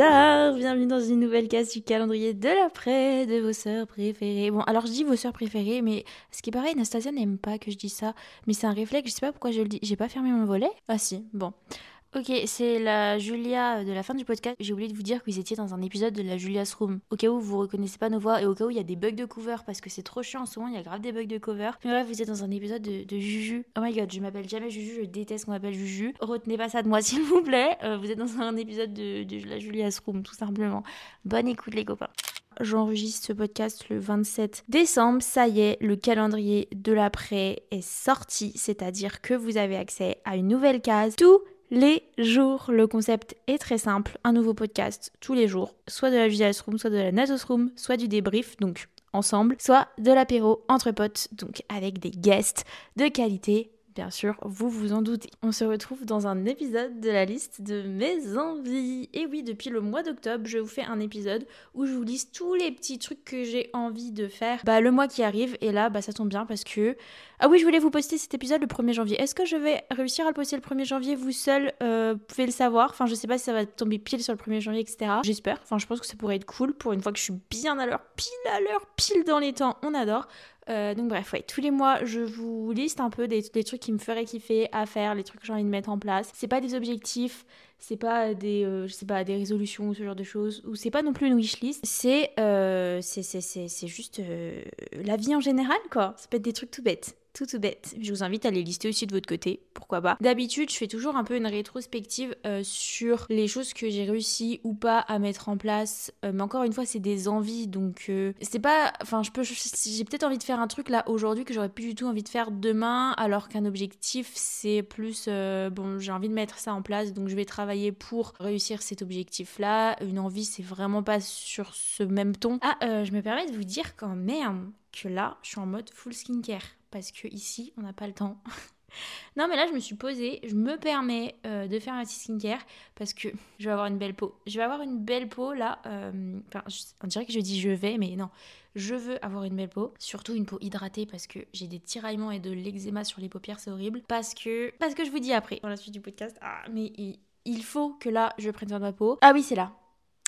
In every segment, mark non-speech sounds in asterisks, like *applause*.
Bienvenue dans une nouvelle case du calendrier de l'après de vos sœurs préférées. Bon, alors je dis vos sœurs préférées, mais ce qui est pareil, Anastasia n'aime pas que je dise ça, mais c'est un réflexe, je sais pas pourquoi je le dis. J'ai pas fermé mon volet Ah si, bon. Ok, c'est la Julia de la fin du podcast. J'ai oublié de vous dire que vous étiez dans un épisode de la Julia's Room. Au cas où vous reconnaissez pas nos voix et au cas où il y a des bugs de cover parce que c'est trop chiant en ce moment, il y a grave des bugs de cover. Mais bref, vous êtes dans un épisode de, Juju. Oh my god, je m'appelle jamais Juju, je déteste qu'on m'appelle Juju. Retenez pas ça de moi *laughs* s'il vous plaît. Euh, vous êtes dans un épisode de, la Julia's Room, tout simplement. Bonne écoute les copains j'enregistre ce podcast le 27 décembre. Ça y est, le calendrier de l'après est sorti, c'est-à-dire que vous avez accès à une nouvelle case tous les jours. Le concept est très simple, un nouveau podcast tous les jours, soit de la Julia's Room, soit de la Nasos Room, soit du débrief, donc ensemble, soit de l'apéro entre potes, donc avec des guests de qualité Bien sûr, vous vous en doutez. On se retrouve dans un épisode de la liste de mes envies. Et oui, depuis le mois d'octobre, je vous fais un épisode où je vous liste tous les petits trucs que j'ai envie de faire bah, le mois qui arrive. Et là, bah, ça tombe bien parce que... Ah oui, je voulais vous poster cet épisode le 1er janvier. Est-ce que je vais réussir à le poster le 1er janvier? Vous seul euh, pouvez le savoir. Enfin, je sais pas si ça va tomber pile sur le 1er janvier, etc. J'espère. Enfin, je pense que ça pourrait être cool pour une fois que je suis bien à l'heure, pile à l'heure, pile dans les temps. On adore. Euh, donc bref, tous les mois, je vous liste un peu des, trucs qui me feraient kiffer à faire, les trucs que j'ai envie de mettre en place. C'est pas des objectifs, c'est pas des, euh, pas, des résolutions ou ce genre de choses, ou c'est pas non plus une wishlist. C'est, euh, c'est, juste la vie en général, quoi. Ça peut être des trucs tout bêtes tout bête. Je vous invite à les lister aussi de votre côté, pourquoi pas. D'habitude, je fais toujours un peu une rétrospective euh, sur les choses que j'ai réussi ou pas à mettre en place. Euh, mais encore une fois, c'est des envies, donc euh, c'est pas. Enfin, je peux. J'ai peut-être envie de faire un truc là aujourd'hui que j'aurais plus du tout envie de faire demain, alors qu'un objectif, c'est plus. bon, j'ai envie de mettre ça en place, donc je vais travailler pour réussir cet objectif-là. Une envie, c'est vraiment pas sur ce même ton. Ah, je me permets de vous dire quand même que là, je suis en mode full skincare parce que ici, on n'a pas le temps. *laughs* non, mais là, je me suis posée, je me permets euh, de faire un petit skincare parce que *laughs* je vais avoir une belle peau. Je vais avoir une belle peau là. Euh, enfin, on dirait que je dis je vais, mais non. Je veux avoir une belle peau, surtout une peau hydratée parce que j'ai des tiraillements et de l'eczéma sur les paupières, c'est horrible. Parce que, parce que je vous dis après, dans la suite du podcast, ah, mais il, il faut que là, je prenne soin de ma peau. Ah oui, c'est là.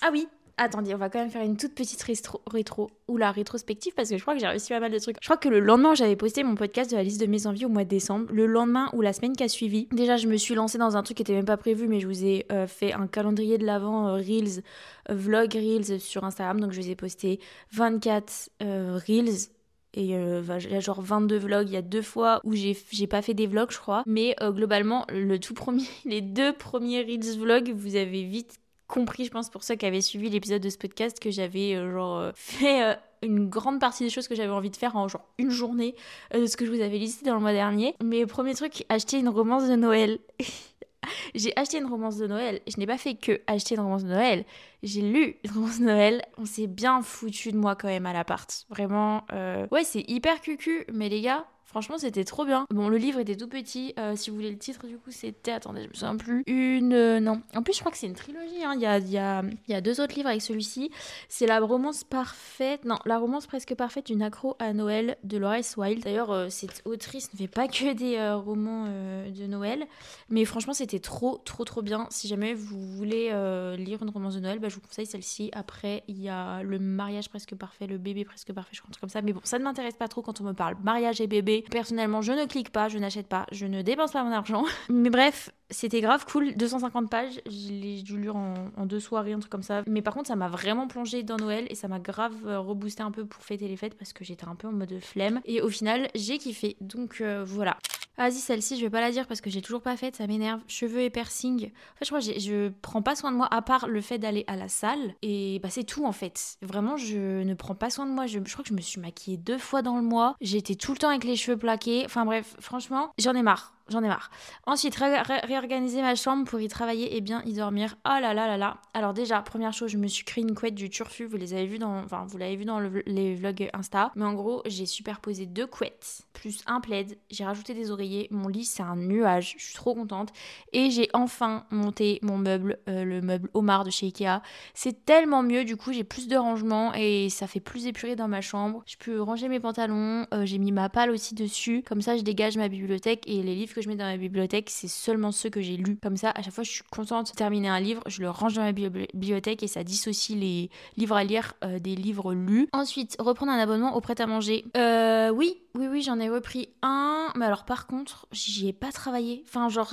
Ah oui, Attendez, on va quand même faire une toute petite rétro, ou la rétrospective parce que je crois que j'ai réussi pas mal de trucs. Je crois que le lendemain, j'avais posté mon podcast de la liste de mes envies au mois de décembre. Le lendemain ou la semaine qui a suivi, déjà, je me suis lancée dans un truc qui était même pas prévu, mais je vous ai euh, fait un calendrier de l'avant euh, Reels, euh, vlog Reels sur Instagram. Donc, je vous ai posté 24 Reels et il y a genre 22 vlogs, il y a deux fois où j'ai pas fait des vlogs, je crois. Mais globalement, le tout premier, *laughs* les deux premiers Reels vlogs, vous avez vite compris, je pense, pour ceux qui avaient suivi l'épisode de ce podcast, que j'avais euh, genre euh, fait euh, une grande partie des choses que j'avais envie de faire en genre une journée de ce que je vous avais listé dans le mois dernier. Mais premier truc, acheter une romance de Noël. *laughs* j'ai acheté une romance de Noël. Je n'ai pas fait que acheter une romance de Noël. J'ai lu une romance de Noël. On s'est bien foutu de moi quand même à l'appart. Vraiment. Ouais, c'est hyper cucu. Mais les gars, Franchement, c'était trop bien. Bon, le livre était tout petit. Euh, si vous voulez le titre, du coup, c'était. Attendez, je me souviens plus. Une. Euh, non. En plus, je crois que c'est une trilogie. Hein. Il, y a, deux autres livres avec celui-ci. C'est la romance parfaite. Non, la romance presque parfaite d'une accro à Noël de Loris Wilde. D'ailleurs, euh, cette autrice ne fait pas que des romans de Noël. Mais franchement, c'était trop, trop, trop bien. Si jamais vous voulez lire une romance de Noël, bah, je vous conseille celle-ci. Après, il y a Le mariage presque parfait, Le bébé presque parfait, je crois, comme ça. Mais bon, ça ne m'intéresse pas trop quand on me parle mariage et bébé Personnellement, je ne clique pas, je n'achète pas, je ne dépense pas mon argent. *laughs* Mais bref, c'était grave cool. 250 pages, je l'ai dû lire en, deux soirées, un truc comme ça. Mais par contre, ça m'a vraiment plongé dans Noël et ça m'a grave euh, reboosté un peu pour fêter les fêtes parce que j'étais un peu en mode flemme. Et au final, j'ai kiffé. Donc euh, voilà. Vas-y, celle-ci, je vais pas la dire parce que j'ai toujours pas faite, ça m'énerve. Cheveux et piercing. En fait, je crois que je prends pas soin de moi à part le fait d'aller à la salle. Et bah, c'est tout en fait. Vraiment, je ne prends pas soin de moi. Je, je crois que je me suis maquillée deux fois dans le mois. J'étais tout le temps avec les cheveux plaqués. Enfin bref, franchement, j'en ai marre j'en ai marre. Ensuite, réorganiser ma chambre pour y travailler et bien y dormir. Oh là là là là. Alors déjà, première chose, je me suis créé une couette du Turfu. Vous les avez vu dans, enfin, vous l'avez vu dans les vlogs Insta. Mais en gros, j'ai superposé deux couettes plus un plaid. J'ai rajouté des oreillers. Mon lit, c'est un nuage. Je suis trop contente. Et j'ai enfin monté mon meuble, euh, le meuble Omar de chez Ikea. C'est tellement mieux. Du coup, j'ai plus de rangement et ça fait plus épuré dans ma chambre. Je peux ranger mes pantalons. Euh, j'ai mis ma palle aussi dessus. Comme ça, je dégage ma bibliothèque et les livres que je mets dans ma bibliothèque, c'est seulement ceux que j'ai lus. Comme ça, à chaque fois, je suis contente de terminer un livre, je le range dans ma bibliothèque et ça dissocie les livres à lire euh, des livres lus. Ensuite, reprendre un abonnement au prêt-à-manger. Euh, oui, oui, oui, j'en ai repris un. Mais alors, par contre, j'y ai pas travaillé. Enfin, genre,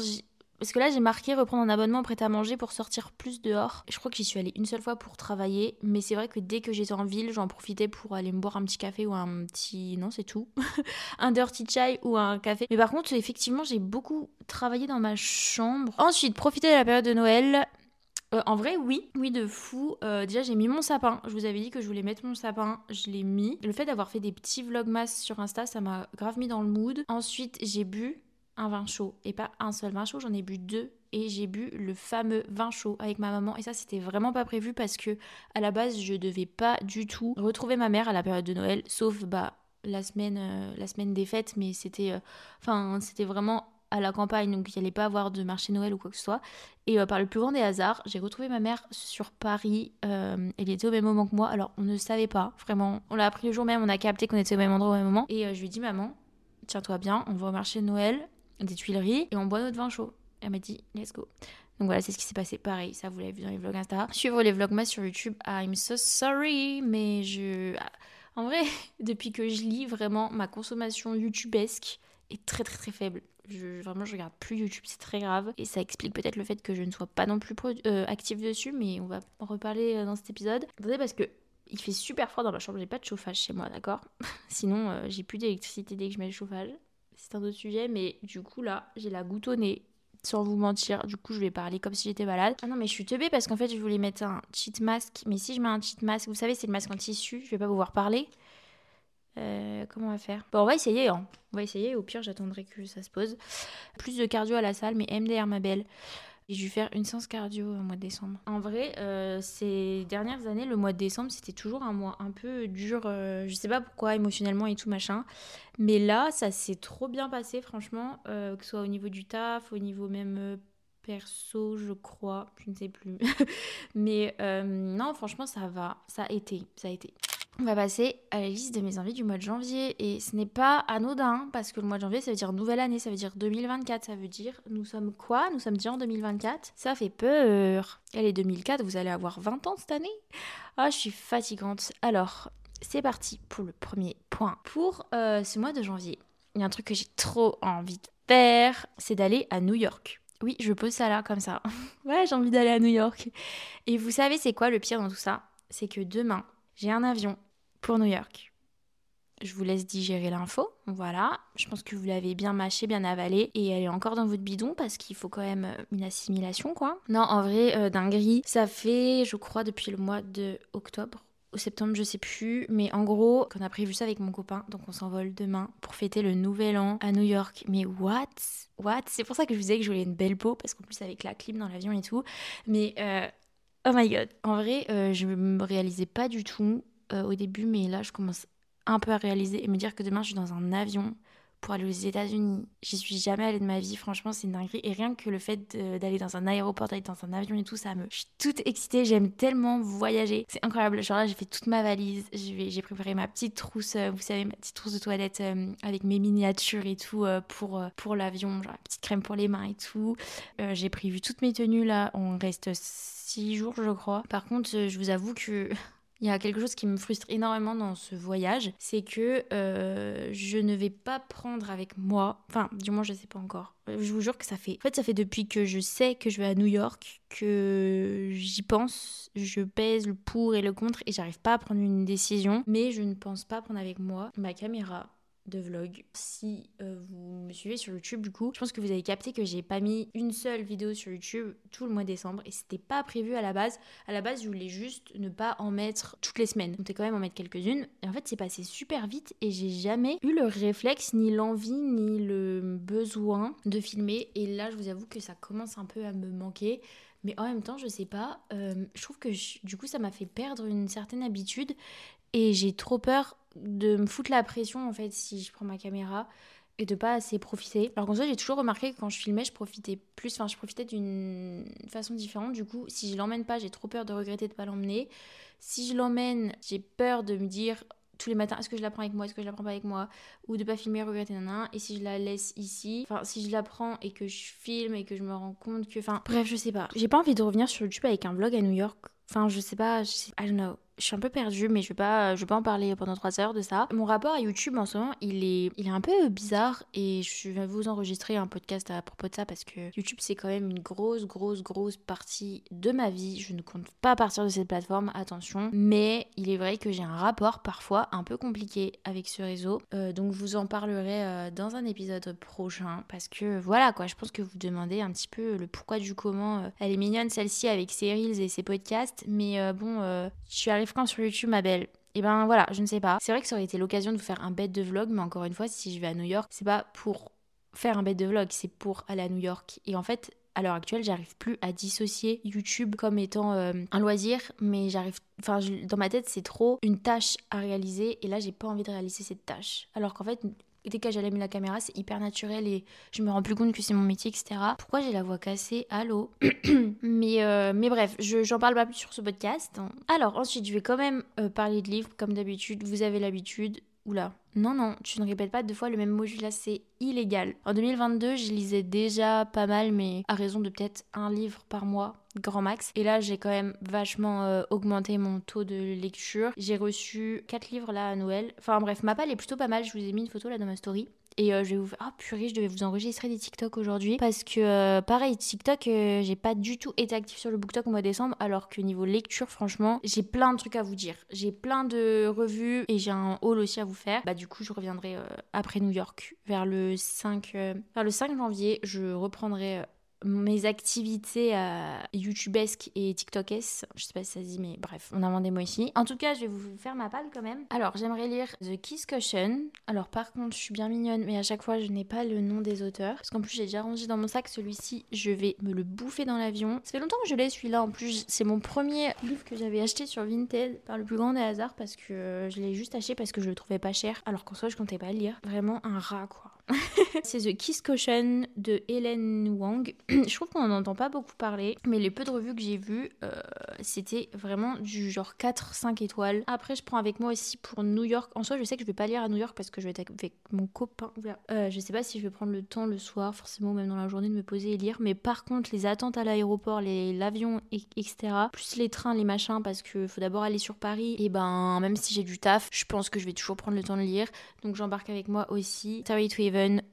parce que là, j'ai marqué reprendre un abonnement prêt à manger pour sortir plus dehors. Je crois que j'y suis allée une seule fois pour travailler, mais c'est vrai que dès que j'étais en ville, j'en profitais pour aller me boire un petit café ou un petit. Non, c'est tout. *laughs* un dirty chai ou un café. Mais par contre, effectivement, j'ai beaucoup travaillé dans ma chambre. Ensuite, profiter de la période de Noël. Euh, en vrai, oui, oui, de fou. Euh, déjà, j'ai mis mon sapin. Je vous avais dit que je voulais mettre mon sapin. Je l'ai mis. Le fait d'avoir fait des petits vlogmas sur Insta, ça m'a grave mis dans le mood. Ensuite, j'ai bu un vin chaud. Et pas un seul vin chaud, j'en ai bu deux. Et j'ai bu le fameux vin chaud avec ma maman. Et ça, c'était vraiment pas prévu parce que à la base, je devais pas du tout retrouver ma mère à la période de Noël, sauf bah la semaine, euh, la semaine des fêtes. Mais c'était, euh, enfin, c'était vraiment à la campagne, donc il n'y allait pas avoir de marché Noël ou quoi que ce soit. Et euh, par le plus grand des hasards, j'ai retrouvé ma mère sur Paris. elle était au même moment que moi. Alors, on ne savait pas, vraiment. On l'a appris le jour même, on a capté qu'on était au même endroit au même moment. Et je lui ai dit, maman, tiens-toi bien, on va au marché Noël des Tuileries et on boit notre vin chaud. Elle m'a dit, let's go. Donc voilà, c'est ce qui s'est passé. Pareil, ça vous l'avez vu dans les vlogs Insta. Suivre les vlogs sur YouTube, I'm so sorry, mais je. En vrai, *laughs* depuis que je lis, vraiment, ma consommation YouTubesque est très très très faible. Je, vraiment, je regarde plus YouTube, c'est très grave. Et ça explique peut-être le fait que je ne sois pas non plus euh, active dessus, mais on va en reparler euh, dans cet épisode. Attendez, parce que il fait super froid dans ma chambre, j'ai pas de chauffage chez moi, d'accord? *laughs* Sinon, euh, j'ai plus d'électricité dès que je mets le chauffage c'est un autre sujet, mais du coup là, j'ai la goutte sans vous mentir. Du coup, je vais parler comme si j'étais malade. Ah non, mais je suis teubée parce qu'en fait, je voulais mettre un cheat masque, mais si je mets un cheat masque, vous savez, c'est le masque en tissu, je vais pas pouvoir parler. Euh, comment on va faire? Bon, on va essayer, hein. On va essayer, au pire, j'attendrai que ça se pose. Plus de cardio à la salle, mais MDR, ma belle. J'ai dû faire une séance cardio au mois de décembre. En vrai, euh, ces dernières années, le mois de décembre, c'était toujours un mois un peu dur. Euh, je sais pas pourquoi, émotionnellement et tout machin. Mais là, ça s'est trop bien passé, franchement. Euh, que ce soit au niveau du taf, au niveau même perso, je crois. Je ne sais plus. *laughs* Mais non, franchement, ça va. Ça a été. Ça a été. On va passer à la liste de mes envies du mois de janvier. Et ce n'est pas anodin, parce que le mois de janvier, ça veut dire nouvelle année, ça veut dire 2024. Ça veut dire, nous sommes quoi? Nous sommes déjà en 2024. Ça fait peur. Allez, 2004, vous allez avoir 20 ans cette année? Ah, je suis fatigante. Alors, c'est parti pour le premier point. Pour euh, ce mois de janvier, il y a un truc que j'ai trop envie de faire, c'est d'aller à New York. Oui, je pose ça là, comme ça. *laughs* ouais, j'ai envie d'aller à New York. Et vous savez, c'est quoi le pire dans tout ça? C'est que demain, j'ai un avion pour New York. Je vous laisse digérer l'info, voilà. Je pense que vous l'avez bien mâché, bien avalé, et elle est encore dans votre bidon parce qu'il faut quand même euh, une assimilation, quoi. Non, en vrai, euh, dinguerie, ça fait, je crois, depuis le mois de octobre ou septembre, je sais plus, mais en gros, on a prévu ça avec mon copain, donc on s'envole demain pour fêter le nouvel an à New York. Mais what? What? C'est pour ça que je vous disais que je voulais une belle peau, parce qu'en plus avec la clim dans l'avion et tout. Mais euh, oh my god, en vrai, je me réalisais pas du tout euh, au début, mais là, je commence un peu à réaliser et me dire que demain, je suis dans un avion pour aller aux États-Unis. J'y suis jamais allée de ma vie, franchement, c'est une dinguerie. Et rien que le fait d'aller dans un aéroport, d'aller dans un avion et tout, ça me. Je suis toute excitée, j'aime tellement voyager. C'est incroyable. Genre là, j'ai fait toute ma valise, j'ai préparé ma petite trousse, euh, vous savez, ma petite trousse de toilette euh, avec mes miniatures et tout pour, pour l'avion, genre la petite crème pour les mains et tout. j'ai prévu toutes mes tenues là, on reste six jours, je crois. Par contre, je vous avoue que. *laughs* Il y a quelque chose qui me frustre énormément dans ce voyage, c'est que euh, je ne vais pas prendre avec moi, enfin du moins je sais pas encore. Je vous jure que ça fait, en fait ça fait depuis que je sais que je vais à New York que j'y pense, je pèse le pour et le contre et j'arrive pas à prendre une décision. Mais je ne pense pas prendre avec moi ma caméra, de vlog. Si euh, vous me suivez sur YouTube, du coup, je pense que vous avez capté que j'ai pas mis une seule vidéo sur YouTube tout le mois de décembre et c'était pas prévu à la base. À la base, je voulais juste ne pas en mettre toutes les semaines. Donc, quand même en mettre quelques-unes. Et en fait, c'est passé super vite et j'ai jamais eu le réflexe, ni l'envie, ni le besoin de filmer. Et là, je vous avoue que ça commence un peu à me manquer. Mais en même temps, je sais pas, euh, je trouve que du coup, ça m'a fait perdre une certaine habitude et j'ai trop peur de me foutre la pression en fait si je prends ma caméra et de pas assez profiter. Alors comme ça, j'ai toujours remarqué que quand je filmais, je profitais plus, enfin je profitais d'une façon différente. Du coup, si je l'emmène pas, j'ai trop peur de regretter de pas l'emmener. Si je l'emmène, j'ai peur de me dire tous les matins, est-ce que je la prends avec moi, est-ce que je la prends pas avec moi, ou de pas filmer, regretter, nanana, et si je la laisse ici, enfin, si je la prends et que je filme et que je me rends compte que, enfin, bref, je sais pas. J'ai pas envie de revenir sur YouTube avec un vlog à New York. Enfin, je sais pas, je sais, I don't know je suis un peu perdue, mais je vais pas, je vais pas en parler pendant trois heures de ça. Mon rapport à YouTube en ce moment, il est, il est un peu bizarre et je vais vous enregistrer un podcast à propos de ça parce que YouTube c'est quand même une grosse, grosse, grosse partie de ma vie. Je ne compte pas partir de cette plateforme, attention. Mais il est vrai que j'ai un rapport parfois un peu compliqué avec ce réseau. Euh, donc je vous en parlerai euh, dans un épisode prochain parce que voilà quoi, je pense que vous demandez un petit peu le pourquoi du comment. Euh, elle est mignonne celle-ci avec ses reels et ses podcasts, mais bon, je suis arrivée quand sur YouTube, ma belle? Et eh ben voilà, je ne sais pas. C'est vrai que ça aurait été l'occasion de vous faire un bête de vlog, mais encore une fois, si je vais à New York, c'est pas pour faire un bête de vlog, c'est pour aller à New York. Et en fait, à l'heure actuelle, j'arrive plus à dissocier YouTube comme étant euh, un loisir, mais j'arrive. Enfin, dans ma tête, c'est trop une tâche à réaliser, et là, j'ai pas envie de réaliser cette tâche. Alors qu'en fait, dès que j'allume la caméra, c'est hyper naturel et je me rends plus compte que c'est mon métier, etc. Pourquoi j'ai la voix cassée? Allô? *clears throat* Mais, euh, mais bref, j'en parle pas plus sur ce podcast. Alors ensuite, je vais quand même euh, parler de livres comme d'habitude. Vous avez l'habitude. Oula, non, non, tu ne répètes pas deux fois le même mot, là, c'est illégal. En 2022, je lisais déjà pas mal, mais à raison de peut-être un livre par mois, grand max. Et là, j'ai quand même vachement euh, augmenté mon taux de lecture. J'ai reçu quatre livres là à Noël. Enfin bref, ma palle est plutôt pas mal, je vous ai mis une photo là dans ma story. Et euh, je vais vous. Ah, purée, je devais vous enregistrer des TikTok aujourd'hui. Parce que, euh, pareil, TikTok, euh, j'ai pas du tout été active sur le BookTok au mois de décembre. Alors que niveau lecture, franchement, j'ai plein de trucs à vous dire. J'ai plein de revues et j'ai un haul aussi à vous faire. Bah, du coup, je reviendrai après New York. Vers le 5, vers le 5 janvier, je reprendrai mes activités euh, YouTubesques et TikTokesques. Je sais pas si ça se dit, mais bref, on a des mots ici. En tout cas, je vais vous faire ma palle quand même. Alors, j'aimerais lire The Kiss Cushion. Alors, par contre, je suis bien mignonne, mais à chaque fois, je n'ai pas le nom des auteurs. Parce qu'en plus, j'ai déjà rangé dans mon sac. Celui-ci, je vais me le bouffer dans l'avion. Ça fait longtemps que je l'ai, celui-là. En plus, c'est mon premier livre que j'avais acheté sur Vinted par le plus grand des hasards parce que je l'ai juste acheté parce que je le trouvais pas cher. Alors qu'en soi, je comptais pas lire. Vraiment un rat, quoi. *laughs* c'est The Kiss Cushion de Helen Wang. *clears throat* je trouve qu'on n'en entend pas beaucoup parler, mais les peu de revues que j'ai vues, euh, c'était vraiment du genre 4-5 étoiles. Après, je prends avec moi aussi pour New York. En soi, je sais que je vais pas lire à New York parce que je vais être avec mon copain. Euh, je sais pas si je vais prendre le temps le soir, forcément, même dans la journée, de me poser et lire. Mais par contre, les attentes à l'aéroport, l'avion, etc., plus les trains, les machins, parce qu'il faut d'abord aller sur Paris, et ben, même si j'ai du taf, je pense que je vais toujours prendre le temps de lire. Donc, j'embarque avec moi aussi Terry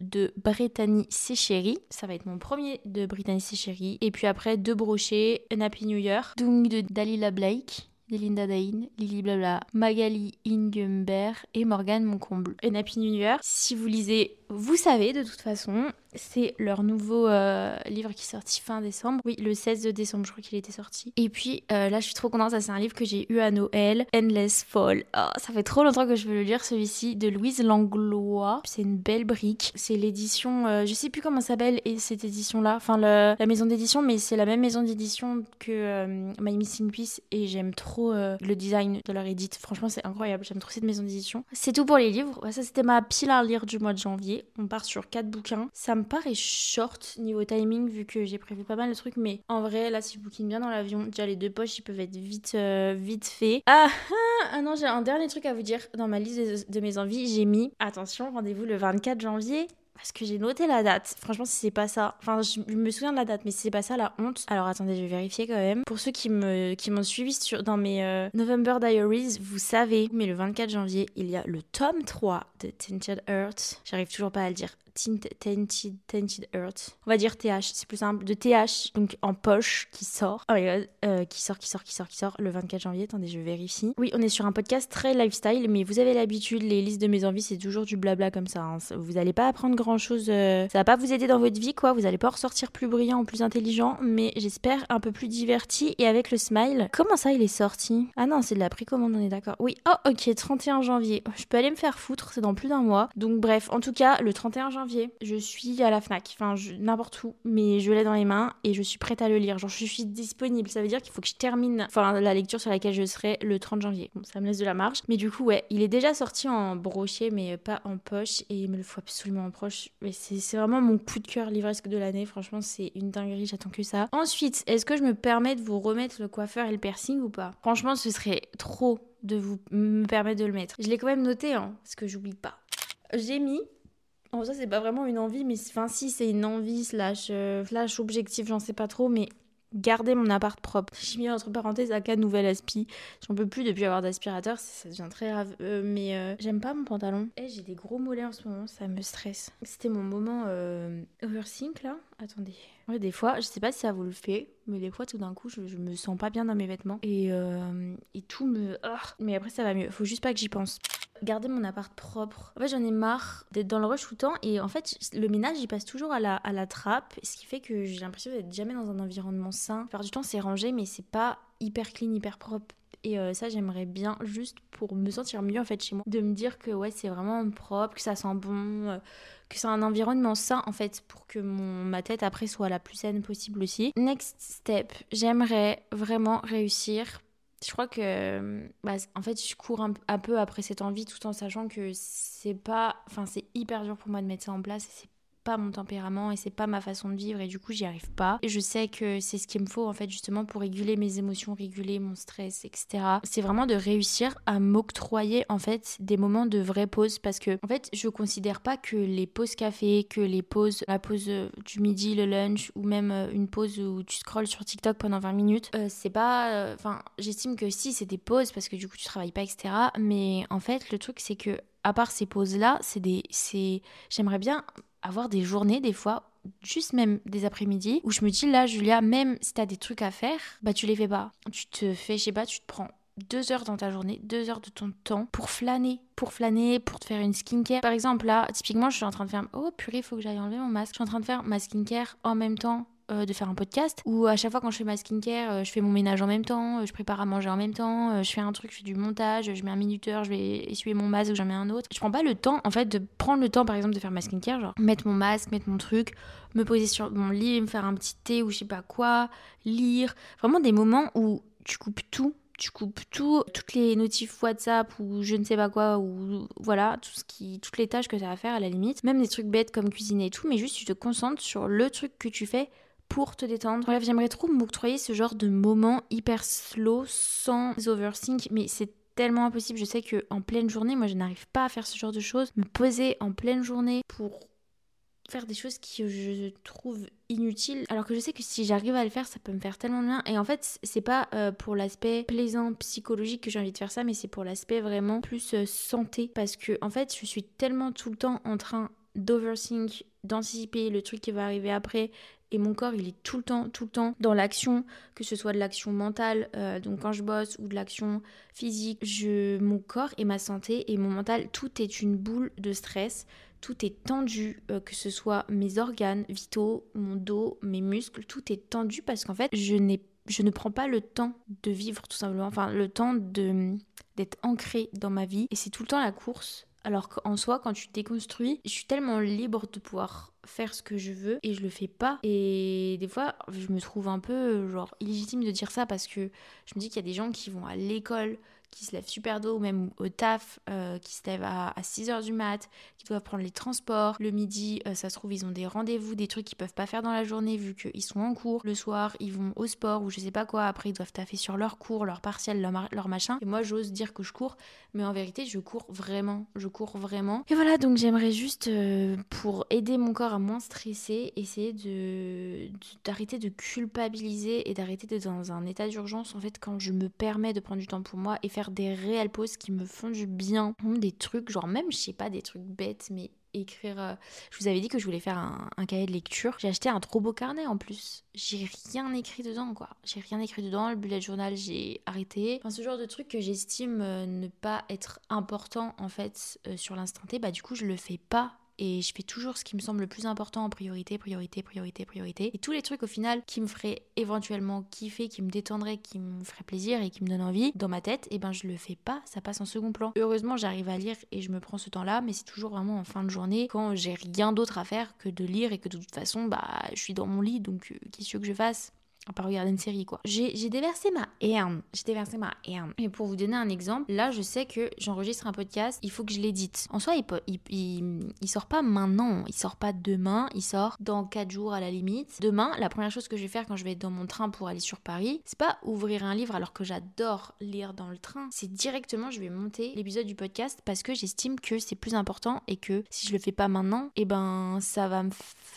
de Brittany Séchéry. Ça va être mon premier de Brittany Séchéry. Et puis après, deux brochets, Un Happy New Year, Dung de Dalila Blake. Linda Dain, Lily Blabla, Magali Ingemberg et Morgane Moncomble. Un Happy New Year. Si vous lisez, vous savez de toute façon. C'est leur nouveau euh, livre qui est sorti fin décembre. Oui, le 16 décembre, je crois qu'il était sorti. Et puis euh, là, je suis trop contente. Ça, c'est un livre que j'ai eu à Noël. Endless Fall. Oh, ça fait trop longtemps que je veux le lire, celui-ci, de Louise Langlois. C'est une belle brique. C'est l'édition, euh, je sais plus comment s'appelle cette édition-là. Enfin, la maison d'édition, mais c'est la même maison d'édition que My Missing Piece. Et j'aime trop le design de leur édite. Franchement, c'est incroyable. J'aime trop cette maison d'édition. C'est tout pour les livres. ça, c'était ma pile à lire du mois de janvier. On part sur quatre bouquins. Ça me paraît short niveau timing vu que j'ai prévu pas mal de trucs, mais en vrai, là, si vous bookine bien dans l'avion, déjà les deux poches, ils peuvent être vite, euh, vite faits. Ah, ah, ah, non, j'ai un dernier truc à vous dire. Dans ma liste de, mes envies, j'ai mis, attention, rendez-vous le 24 janvier. Parce que j'ai noté la date. Franchement, si c'est pas ça. Enfin, je me souviens de la date, mais si c'est pas ça, la honte. Alors attendez, je vais vérifier quand même. Pour ceux qui me qui m'ont suivi dans mes euh, November Diaries, vous savez, mais le 24 janvier, il y a le tome 3 de Tinted Earth. J'arrive toujours pas à le dire. Tinted, Earth. On va dire TH, c'est plus simple. De TH, donc en poche, qui sort. Oh euh, qui sort, qui sort, qui sort, qui sort le 24 janvier. Attendez, je vérifie. Oui, on est sur un podcast très lifestyle, mais vous avez l'habitude, les listes de mes envies, c'est toujours du blabla comme ça. Hein. Vous n'allez pas apprendre grand chose. Euh, ça va pas vous aider dans votre vie, quoi. Vous n'allez pas ressortir plus brillant ou plus intelligent, mais j'espère un peu plus diverti et avec le smile. Comment ça, il est sorti? Ah non, c'est de la précommande, on est d'accord. Oui, oh ok, 31 janvier. Je peux aller me faire foutre, c'est dans plus d'un mois. Donc bref, en tout cas, le 31 janvier je suis à la Fnac, enfin n'importe où, mais je l'ai dans les mains et je suis prête à le lire. Genre je suis disponible, ça veut dire qu'il faut que je termine la lecture sur laquelle je serai le 30 janvier. Bon, ça me laisse de la marge, mais du coup ouais, il est déjà sorti en brochet mais pas en poche et il me le faut absolument en proche. Mais c'est vraiment mon coup de cœur livresque de l'année, franchement c'est une dinguerie, j'attends que ça. Ensuite, est-ce que je me permets de vous remettre le coiffeur et le piercing ou pas? Franchement, ce serait trop de vous me permettre de le mettre. Je l'ai quand même noté, hein, parce que j'oublie pas. J'ai mis Bon, ça, c'est pas vraiment une envie, mais enfin, si, c'est une envie, slash, euh, flash objectif, j'en sais pas trop, mais garder mon appart propre. J'ai mis entre parenthèses cas nouvelle aspi. J'en peux plus depuis avoir d'aspirateur, ça, devient très grave. Euh, mais euh, j'aime pas mon pantalon. Et j'ai des gros mollets en ce moment, ça me stresse. C'était mon moment euh, overthink là. Attendez. Ouais, des fois, je sais pas si ça vous le fait, mais des fois tout d'un coup, je, me sens pas bien dans mes vêtements et, et tout me. Mais après, ça va mieux. Faut juste pas que j'y pense garder mon appart propre. En fait, j'en ai marre d'être dans le rush tout le temps. Et en fait, le ménage, il passe toujours à la, la trappe. Ce qui fait que j'ai l'impression d'être jamais dans un environnement sain. Faire du temps, c'est rangé, mais c'est pas hyper clean, hyper propre. Et euh, ça, j'aimerais bien juste pour me sentir mieux en fait chez moi. De me dire que ouais, c'est vraiment propre, que ça sent bon, euh, que c'est un environnement sain en fait pour que mon, ma tête après soit la plus saine possible aussi. Next step, j'aimerais vraiment réussir je crois que bah, en fait je cours un, peu après cette envie tout en sachant que c'est pas enfin c'est hyper dur pour moi de mettre ça en place c'est pas mon tempérament et c'est pas ma façon de vivre et du coup j'y arrive pas. Et je sais que c'est ce qu'il me faut en fait justement pour réguler mes émotions, réguler mon stress, etc. C'est vraiment de réussir à m'octroyer en fait des moments de vraie pause parce que en fait je considère pas que les pauses café, que les pauses, la pause euh, du midi, le lunch ou même euh, une pause où tu scrolles sur TikTok pendant 20 minutes, euh, c'est pas. Enfin, j'estime que si c'est des pauses parce que du coup tu travailles pas, etc. Mais en fait le truc c'est que à part ces pauses là, c'est des, c'est, j'aimerais bien avoir des journées, des fois, juste même des après-midi, où je me dis là, Julia, même si t'as des trucs à faire, bah tu les fais pas. Tu te fais, je sais pas, tu te prends deux heures dans ta journée, deux heures de ton temps pour flâner, pour flâner, pour te faire une skincare. Par exemple, là, typiquement, je suis en train de faire, oh purée, il faut que j'aille enlever mon masque. Je suis en train de faire ma skincare en même temps de faire un podcast où à chaque fois quand je fais ma skincare, euh, je fais mon ménage en même temps, euh, je prépare à manger en même temps, je fais un truc, je fais du montage, je mets un minuteur, je vais essuyer mon masque j'en mets un autre. Je prends pas le temps en fait de prendre le temps par exemple de faire ma skincare, genre mettre mon masque, mettre mon truc, me poser sur mon lit, me faire un petit thé ou je sais pas quoi, lire. Vraiment des moments où tu coupes tout tu coupes tout, toutes les notifs WhatsApp ou je ne sais pas quoi, ou voilà, tout ce qui, toutes les tâches que tu as à faire à la limite, même des trucs bêtes comme cuisiner et tout, mais juste tu te concentres sur le truc que tu fais pour te détendre. Bref, j'aimerais trop m'octroyer ce genre de moment hyper slow, sans overthink, mais c'est tellement impossible. Je sais que en pleine journée, moi je n'arrive pas à faire ce genre de choses. Me poser en pleine journée pour faire des choses que je trouve inutiles alors que je sais que si j'arrive à le faire ça peut me faire tellement bien et en fait c'est pas euh, pour l'aspect plaisant psychologique que j'ai envie de faire ça mais c'est pour l'aspect vraiment plus euh, santé parce que en fait je suis tellement tout le temps en train d'overthink d'anticiper le truc qui va arriver après et mon corps il est tout le temps tout le temps dans l'action que ce soit de l'action mentale euh, donc quand je bosse ou de l'action physique. Je mon corps et ma santé et mon mental tout est une boule de stress. Tout est tendu euh, que ce soit mes organes vitaux mon dos mes muscles tout est tendu parce qu'en fait je n'ai je ne prends pas le temps de vivre tout simplement. Enfin le temps de d'être ancré dans ma vie. Et c'est tout le temps la course alors qu'en soi, quand tu déconstruis, je suis tellement libre de pouvoir faire ce que je veux et je le fais pas. Et des fois, je me trouve un peu genre illégitime de dire ça parce que je me dis qu'il y a des gens qui vont à l'école qui se lèvent super tôt, même au taf, euh, qui se lèvent à, 6h du mat, qui doivent prendre les transports. Le midi, euh, ça se trouve, ils ont des rendez-vous, des trucs qu'ils peuvent pas faire dans la journée vu qu'ils sont en cours. Le soir, ils vont au sport ou je sais pas quoi. Après, ils doivent taffer sur leur cours, leur partiel, leur, machin. Et moi, j'ose dire que je cours, mais en vérité, je cours vraiment. Je cours vraiment. Et voilà, donc j'aimerais juste, euh, pour aider mon corps à moins stresser, essayer de d'arrêter de, culpabiliser et d'arrêter d'être dans un état d'urgence en fait quand je me permets de prendre du temps pour moi et faire des réelles pauses qui me font du bien. Des trucs, genre même, je sais pas, des trucs bêtes, mais écrire. Euh, je vous avais dit que je voulais faire un, cahier de lecture. J'ai acheté un trop beau carnet en plus. J'ai rien écrit dedans, quoi. J'ai rien écrit dedans. Le bullet journal, j'ai arrêté. Enfin, ce genre de truc que j'estime euh, ne pas être important en fait euh, sur l'instant T, bah du coup, je le fais pas et je fais toujours ce qui me semble le plus important en priorité, priorité, priorité, priorité. Et tous les trucs au final qui me feraient éventuellement kiffer, qui me détendraient, qui me feraient plaisir et qui me donnent envie dans ma tête, et eh ben je le fais pas, ça passe en second plan. Heureusement, j'arrive à lire et je me prends ce temps-là, mais c'est toujours vraiment en fin de journée quand j'ai rien d'autre à faire que de lire et que de toute façon, bah je suis dans mon lit donc euh, qu'est-ce que je fasse? À part regarder une série quoi. J'ai déversé ma haine, j'ai déversé ma haine. Et pour vous donner un exemple, là je sais que j'enregistre un podcast, il faut que je l'édite. En soi, il, il, il, sort pas maintenant, il sort pas demain, il sort dans 4 jours à la limite. Demain, la première chose que je vais faire quand je vais être dans mon train pour aller sur Paris, c'est pas ouvrir un livre alors que j'adore lire dans le train, c'est directement je vais monter l'épisode du podcast parce que j'estime que c'est plus important et que si je le fais pas maintenant, et eh ben ça va me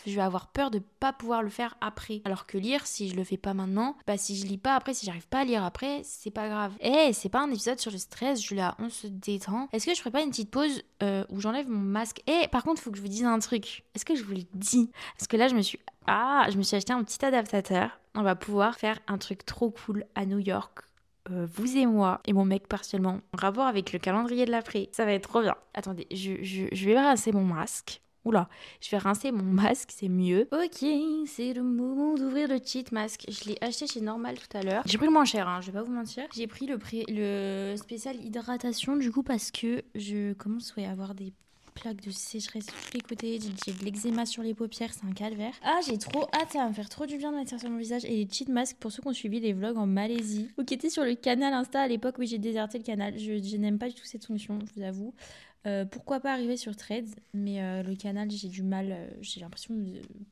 je vais avoir peur de pas pouvoir le faire après. Alors que lire, si je le fais pas maintenant, bah si je lis pas après, si j'arrive pas à lire après, c'est pas grave. Eh, c'est pas un épisode sur le stress, Julia, on se détend. Est-ce que je ferais pas une petite pause euh, où j'enlève mon masque? Eh, par contre, faut que je vous dise un truc. Est-ce que je vous le dis? Parce que là, je me suis ah, je me suis acheté un petit adaptateur. On va pouvoir faire un truc trop cool à New York. Euh, vous et moi et mon mec partiellement en rapport avec le calendrier de l'après. Ça va être trop bien. Attendez, je, je, je vais brasser mon masque. Oula, je vais rincer mon *laughs* masque, c'est mieux. Ok, c'est le moment d'ouvrir le cheat masque. Je l'ai acheté chez Normal tout à l'heure. J'ai pris le moins cher, hein, je vais pas vous mentir. J'ai pris le, le spécial hydratation du coup parce que je commence à avoir des plaques de sécheresse sur tous les côtés. J'ai de l'eczéma sur les paupières, c'est un calvaire. Ah, j'ai trop hâte, ça va me faire trop du bien de mettre ça sur mon visage. Et les cheat masks pour ceux qui ont suivi les vlogs en Malaisie ou qui étaient sur le canal Insta à l'époque. Oui, j'ai déserté le canal. Je, je n'aime pas du tout cette fonction, je vous avoue. Euh, pourquoi pas arriver sur Threads, mais euh, le canal, j'ai du mal. Euh, j'ai l'impression.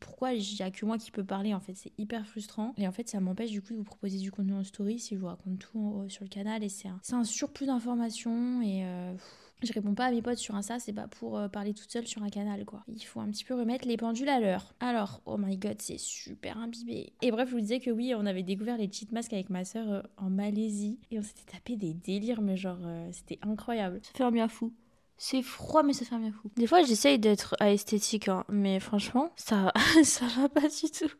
Pourquoi il n'y a que moi qui peux parler En fait, c'est hyper frustrant. Et en fait, ça m'empêche du coup de vous proposer du contenu en story si je vous raconte tout sur le canal. Et c'est un, un, surplus d'informations. Et je réponds pas à mes potes sur Insta, c'est pas pour parler toute seule sur un canal quoi. Il faut un petit peu remettre les pendules à l'heure. Alors, oh my god, c'est super imbibé. Et bref, je vous disais que oui, on avait découvert les cheat masks avec ma soeur en Malaisie. Et on s'était tapé des délires, mais genre, c'était incroyable. Ça fait un bien fou. C'est froid, mais ça fait un bien fou. Des fois, j'essaye d'être esthétique, hein, mais franchement, ça, *laughs* ça va pas du tout.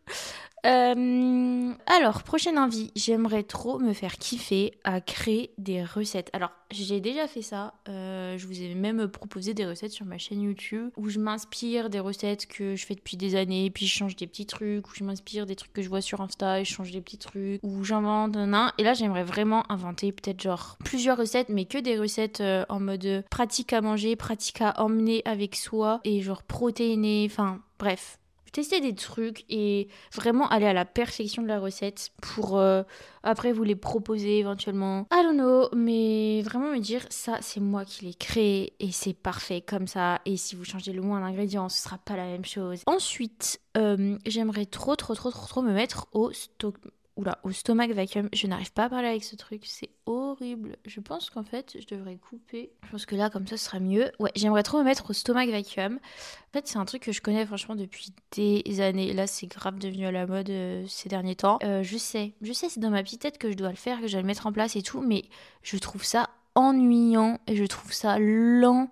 Euh, alors, prochaine envie, j'aimerais trop me faire kiffer à créer des recettes. Alors, j'ai déjà fait ça. Euh, je vous ai même proposé des recettes sur ma chaîne YouTube où je m'inspire des recettes que je fais depuis des années, puis je change des petits trucs, où je m'inspire des trucs que je vois sur Insta et je change des petits trucs, où j'invente, un. Et là, j'aimerais vraiment inventer peut-être genre plusieurs recettes, mais que des recettes euh, en mode pratique à manger, pratique à emmener avec soi et genre protéiné. Enfin, bref tester des trucs et vraiment aller à la perfection de la recette pour euh, après vous les proposer éventuellement. I don't know, mais vraiment me dire ça c'est moi qui l'ai créé et c'est parfait comme ça et si vous changez le moins d'ingrédients ce sera pas la même chose. Ensuite, euh, j'aimerais trop trop trop trop trop me mettre au stock Oula, au stomach vacuum, je n'arrive pas à parler avec ce truc, c'est horrible. Je pense qu'en fait, je devrais couper. Je pense que là, comme ça, ce sera mieux. Ouais, j'aimerais trop me mettre au stomach vacuum. En fait, c'est un truc que je connais franchement depuis des années. Là, c'est grave devenu à la mode euh, ces derniers temps. Euh, je sais, je sais, c'est dans ma petite tête que je dois le faire, que je dois le mettre en place et tout, mais je trouve ça ennuyant et je trouve ça lent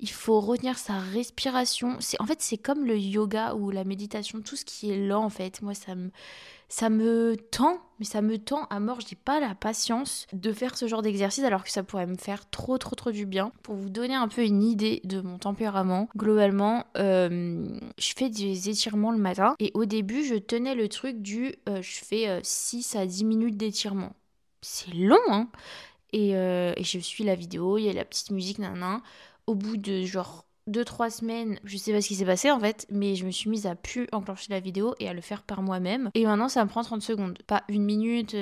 il faut retenir sa respiration. En fait c'est comme le yoga ou la méditation, tout ce qui est lent en fait. Moi ça me ça me tend, mais ça me tend à mort. Je n'ai pas la patience de faire ce genre d'exercice alors que ça pourrait me faire trop, trop, trop du bien. Pour vous donner un peu une idée de mon tempérament, globalement, euh, je fais des étirements le matin et au début, je tenais le truc du euh, je fais 6 euh, à 10 minutes d'étirement. C'est long, hein et, et, je suis la vidéo, il y a la petite musique, nan, Au bout de genre deux trois semaines, je sais pas ce qui s'est passé en fait, mais je me suis mise à plus enclencher la vidéo et à le faire par moi-même. Et maintenant ça me prend 30 secondes, pas une minute,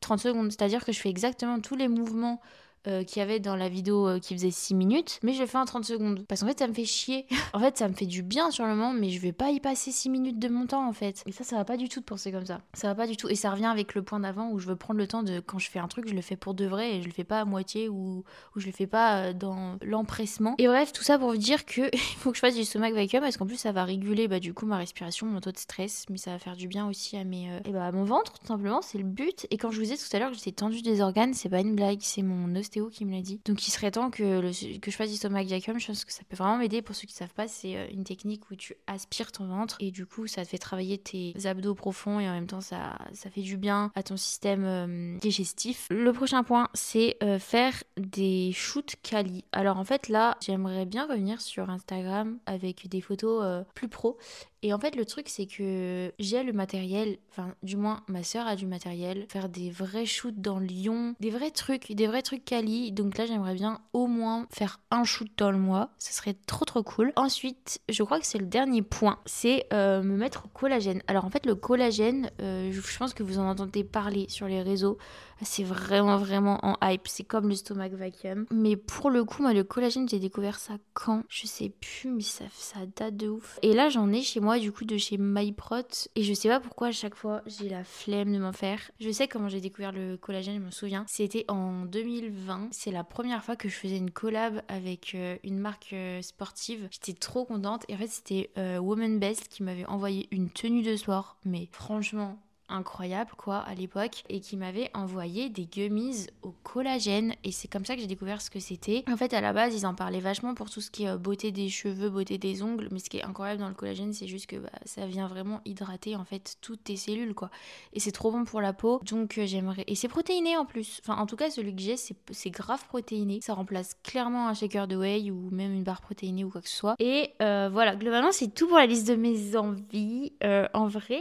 30 secondes. C'est-à-dire que je fais exactement tous les mouvements euh, qu'il y avait dans la vidéo euh, qui faisait 6 minutes, mais je le fais en 30 secondes. Parce qu'en fait, ça me fait chier. *laughs* en fait, ça me fait du bien sur le moment, mais je vais pas y passer 6 minutes de mon temps en fait. Et ça, ça va pas du tout de penser comme ça. Ça va pas du tout. Et ça revient avec le point d'avant où je veux prendre le temps de, quand je fais un truc, je le fais pour de vrai et je le fais pas à moitié ou, ou je le fais pas euh, dans l'empressement. Et bref, tout ça pour vous dire que *laughs* il faut que je fasse du stomach vacuum parce qu'en plus, ça va réguler bah, du coup ma respiration, mon taux de stress, mais ça va faire du bien aussi à, mes, et bah, à mon ventre, tout simplement. C'est le but. Et quand je vous ai tout à l'heure que j'étais tendue des organes, c'est pas une blague, c'est mon qui me l'a dit. Donc il serait temps que, je fasse du stomach vacuum. Je pense que ça peut vraiment m'aider. Pour ceux qui ne savent pas, c'est euh, une technique où tu aspires ton ventre et du coup ça te fait travailler tes abdos profonds et en même temps ça, fait du bien à ton système euh, digestif. Le prochain point, c'est euh, faire des shoots quali. Alors en fait là, j'aimerais bien revenir sur Instagram avec des photos plus pro et en fait, le truc, c'est que j'ai le matériel, enfin, du moins, ma soeur a du matériel, faire des vrais shoots dans Lyon, des vrais trucs, des vrais trucs quali. Donc là, j'aimerais bien au moins faire un shoot dans le mois. Ce serait trop trop cool. Ensuite, je crois que c'est le dernier point. C'est euh, me mettre au collagène. Alors en fait, le collagène, euh, je pense que vous en entendez parler sur les réseaux. C'est vraiment vraiment en hype. C'est comme le stomach vacuum. Mais pour le coup, moi, le collagène, j'ai découvert ça quand? Je sais plus, mais ça, ça date de ouf. Et là, j'en ai chez moi, du coup, de chez MyProt. Et je sais pas pourquoi à chaque fois, j'ai la flemme de m'en faire. Je sais comment j'ai découvert le collagène, je me souviens. C'était en 2020. C'est la première fois que je faisais une collab avec euh, une marque euh, sportive. J'étais trop contente. Et en fait, c'était euh, Woman Best qui m'avait envoyé une tenue de sport. Mais franchement, incroyable quoi à l'époque et qui m'avait envoyé des gummies au collagène. Et c'est comme ça que j'ai découvert ce que c'était. En fait à la base ils en parlaient vachement pour tout ce qui est euh, beauté des cheveux, beauté des ongles. Mais ce qui est incroyable dans le collagène c'est juste que bah, ça vient vraiment hydrater en fait toutes tes cellules quoi. Et c'est trop bon pour la peau. Donc euh, j'aimerais et c'est protéiné en plus. Enfin en tout cas celui que j'ai c'est grave protéiné. Ça remplace clairement un shaker de whey ou même une barre protéinée ou quoi que ce soit. Et euh, voilà. Globalement c'est tout pour la liste de mes envies. En vrai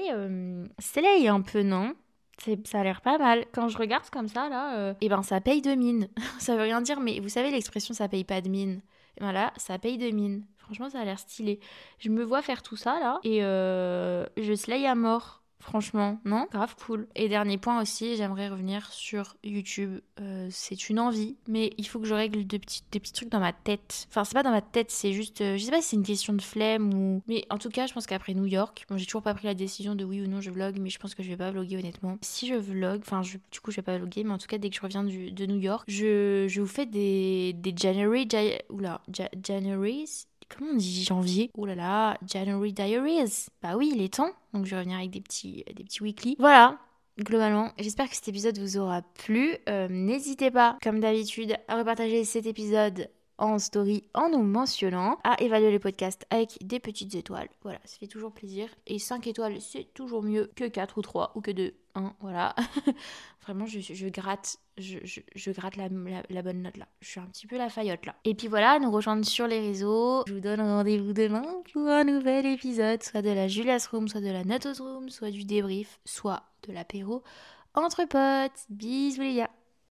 c'est là il y a un peu, non ça a l'air pas mal. Quand je regarde comme ça, là, et euh, eh ben ça paye de mine. *laughs* ça veut rien dire, mais vous savez l'expression ça paye pas de mine. Voilà, ça paye de mine. Franchement, ça a l'air stylé. Je me vois faire tout ça, là, et euh, je slay à mort. Franchement, non Grave cool. Et dernier point aussi, j'aimerais revenir sur YouTube. Euh, c'est une envie, mais il faut que je règle des petits, des petits trucs dans ma tête. Enfin, c'est pas dans ma tête, c'est juste. Euh, je sais pas si c'est une question de flemme ou. Mais en tout cas, je pense qu'après New York, bon, j'ai toujours pas pris la décision de oui ou non je vlog, mais je pense que je vais pas vlogger honnêtement. Si je vlog, enfin, du coup, je vais pas vlogger, mais en tout cas, dès que je reviens de New York, je, je vous fais des, des January. oula, January's comment on dit janvier? Oh là là, January Diaries. Bah oui, il est temps. Donc je vais revenir avec des petits, petits weekly. Voilà, globalement. J'espère que cet épisode vous aura plu. Euh, n'hésitez pas, comme d'habitude, à repartager cet épisode en story en nous mentionnant, à évaluer le podcast avec des petites étoiles. Voilà, ça fait toujours plaisir. Et 5 étoiles, c'est toujours mieux que 4 ou 3 ou que 2. Hein, voilà. *laughs* Vraiment, je, gratte, je, gratte la, la, bonne note là. Je suis un petit peu la faillotte là. Et puis voilà, nous rejoindre sur les réseaux. Je vous donne rendez-vous demain pour un nouvel épisode, soit de la Julia's Room, soit de la Natos Room, soit du débrief, soit de l'apéro entre potes. Bisous les gars.